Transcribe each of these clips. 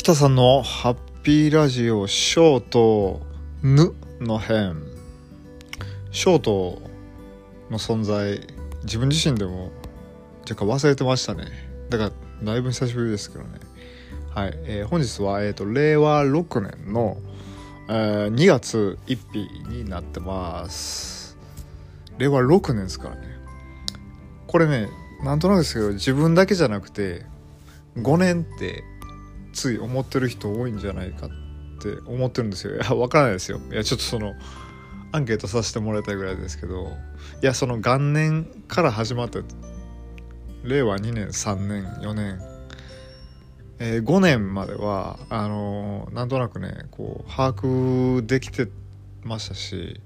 北さんのハッピーラジオショート「ぬ」の編。ショートの存在自分自身でも若干忘れてましたね。だからだいぶ久しぶりですけどね。はい、えー本日は、えー、と令和6年の、えー2月1日になってます。令和6年ですからね。これねなんとなくですけど自分だけじゃなくて5年ってつい思ってる人多いんじゃないかって思ってるんですよ。いやわからないですよ。いやちょっとそのアンケートさせてもらいたいぐらいですけどいやその元年から始まった令和2年3年4年、えー5年まではあのーなんとなくねこう把握できてましたし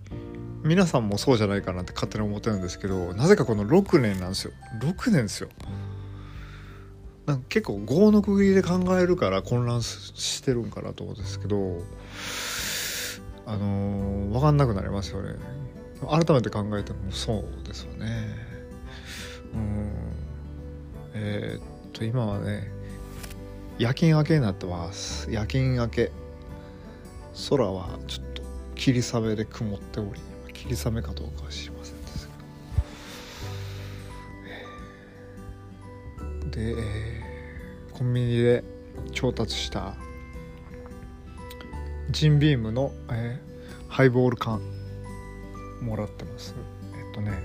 皆さんもそうじゃないかなって勝手に思ってるんですけどなぜかこの6年なんですよ。6年ですよ。なんか結構5の区切りで考えるから混乱してるんかなと思うんですけどあのー分かんなくなりますよね。改めて考えてもそうですよね。うん。えーっと今はね夜勤明けになってます。夜勤明け。空はちょっと霧雨で曇っており霧雨かどうかは知りますで、えーコンビニで調達したジンビームの、えーハイボール缶もらってます。えっとね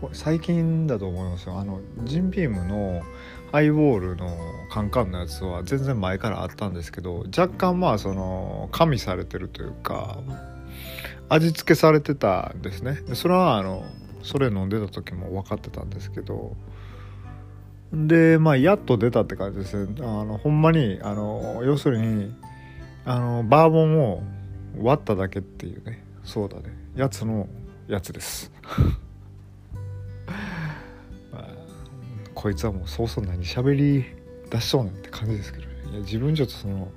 これ最近だと思いますよ。あのジンビームのハイボールのカンカンのやつは全然前からあったんですけど若干まあその加味されてるというか味付けされてたんですね。それはあのそれ飲んでた時も分かってたんですけどでまあやっと出たって感じですね。あのほんまにあの要するにあのバーボンを割っただけっていうねそうだねやつのやつです。まあこいつはもうそうそう何喋り出しそうねんって感じですけどね。いや自分ちょっとその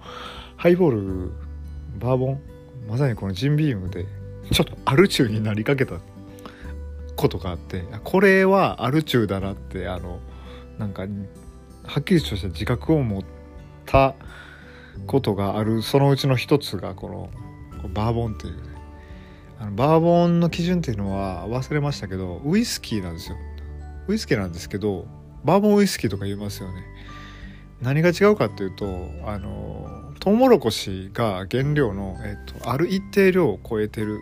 ハイボールバーボンまさにこのジンビームでちょっとアル中になりかけたことがあってこれはアル中だなってあのなんかはっきりとした自覚を持ったことがあるそのうちの一つがこのバーボンっていうね。あのバーボンの基準っていうのは忘れましたけどウイスキーなんですよ。ウイスキーなんですけどバーボンウイスキーとか言いますよね。何が違うかっていうとあのトウモロコシが原料の、えっと、ある一定量を超えてる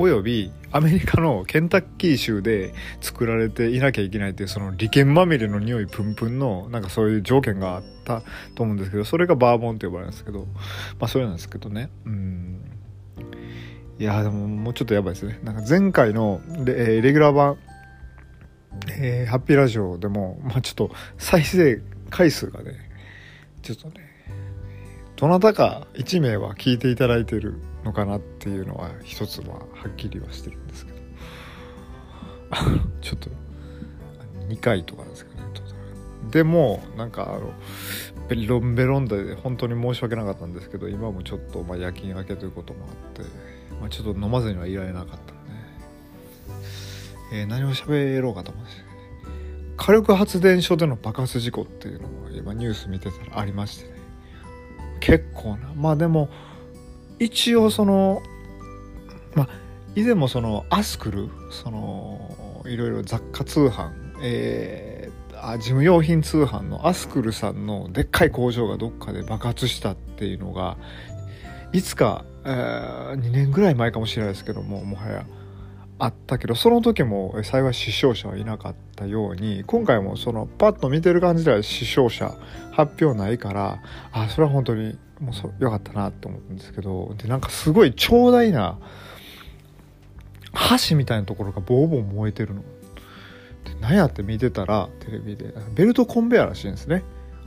およびアメリカのケンタッキー州で作られていなきゃいけないっていうその利権まみれの匂いプンプンのなんかそういう条件があったと思うんですけどそれがバーボンって呼ばれるんですけどまあそれなんですけどね。うん。いやでももうちょっとやばいですね。なんか前回のレ,、えレギュラー版、えーハッピーラジオでもまあちょっと再生回数がねちょっとねどなたか1名は聞いていただいてるのかなっていうのは一つははっきりはしてるんですけど。ちょっと2回とかですけどねでもなんかあのベロンベロンで本当に申し訳なかったんですけど今もちょっとまあ夜勤明けということもあって、まあ、ちょっと飲まずにはいられなかったんで、えー何を喋ろうかと思うんです火力発電所での爆発事故っていうのも今ニュース見てたらありましてね。結構な。まあでも一応そのまあ以前もそのアスクルそのいろいろ雑貨通販えーあ事務用品通販のアスクルさんのでっかい工場がどっかで爆発したっていうのがいつか、え2年ぐらい前かもしれないですけどももはや。あったけどその時も幸い死傷者はいなかったように今回もそのパッと見てる感じでは死傷者発表ないからあそれは本当にもうそよかったなと思うんですけどでなんかすごい長大な箸みたいなところがボーボー燃えてるの。で何やって見てたらテレビでベルトコンベヤらしいんですね。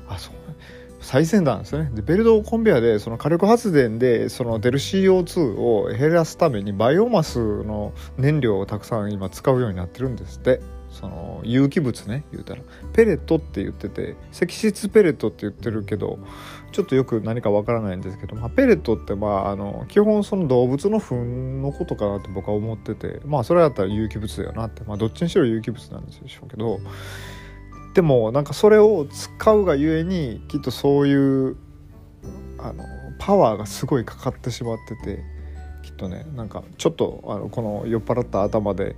あそう最先端ですね。でベルトコンベヤでその火力発電でその出る CO2 を減らすためにバイオマスの燃料をたくさん今使うようになってるんですって。その有機物ね言うたら。ペレットって言ってて積質ペレットって言ってるけどちょっとよく何かわからないんですけど、まあ、ペレットってまああの基本その動物の糞のことかなって僕は思っててまあそれだったら有機物だよなって。まあどっちにしろ有機物なんでしょうけどでもなんかそれを使うがゆえにきっとそういうあのパワーがすごいかかってしまっててきっとねなんかちょっとあのこの酔っ払った頭で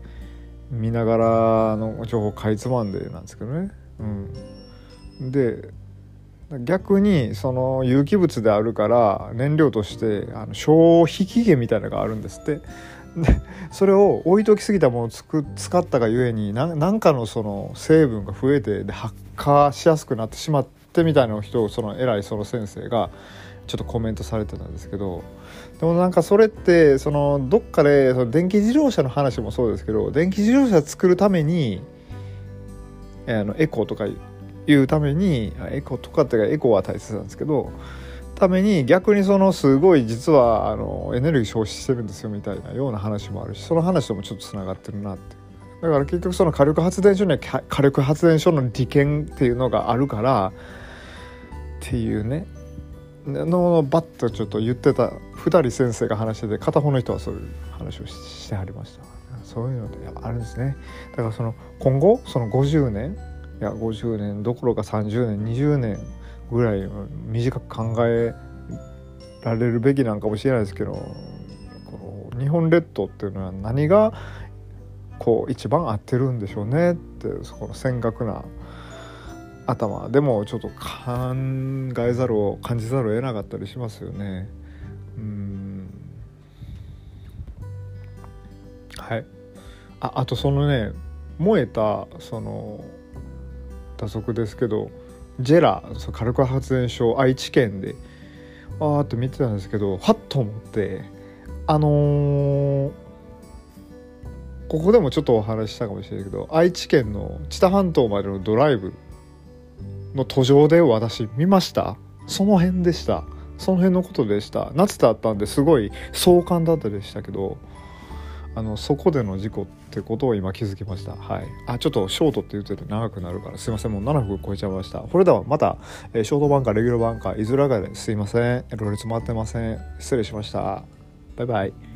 見ながらの情報かいつまんでなんですけどね。うん、で逆にその有機物であるから燃料としてあの消費期限みたいなのがあるんですって。でそれを置いときすぎたものをつく使ったがゆえに何かのその成分が増えてで発火しやすくなってしまってみたいな人をその偉いその先生がちょっとコメントされてたんですけどでもなんかそれってそのどっかでその電気自動車の話もそうですけど電気自動車作るためにあのエコとかいうためにエコとかっていうかエコは大切なんですけどために逆にそのすごい実はあのエネルギー消費してるんですよみたいなような話もあるしその話ともちょっとつながってるなってだから結局その火力発電所には火力発電所の利権っていうのがあるからっていうね。のバッとちょっと言ってた2人先生が話してて片方の人はそういう話をしてはりました。そういうのであるんですね。だからその今後その50年いや50年どころか30年20年ぐらい短く考えられるべきなんかもしれないですけどこの日本列島っていうのは何がこう一番合ってるんでしょうねってそこの尖閣な頭。でもちょっと考えざるを感じざるを得なかったりしますよね。うん。はい。ああとそのね燃えたその打足ですけどジェラ火力発電所愛知県であーって見てたんですけどはっと思ってあのー、ここでもちょっとお話したかもしれないけど愛知県の知多半島までのドライブの途上で私見ました。その辺でした。その辺のことでした。夏だったんですごい壮観だったでしたけどあのそこでの事故ってことを今気づきました。はい。あちょっとショートって言ってて長くなるからすいません。もう7分超えちゃいました。これではまた、えー、ショートバンカーレギュラーバンカーいずれかですいません。ロレツ回ってません。失礼しました。バイバイ。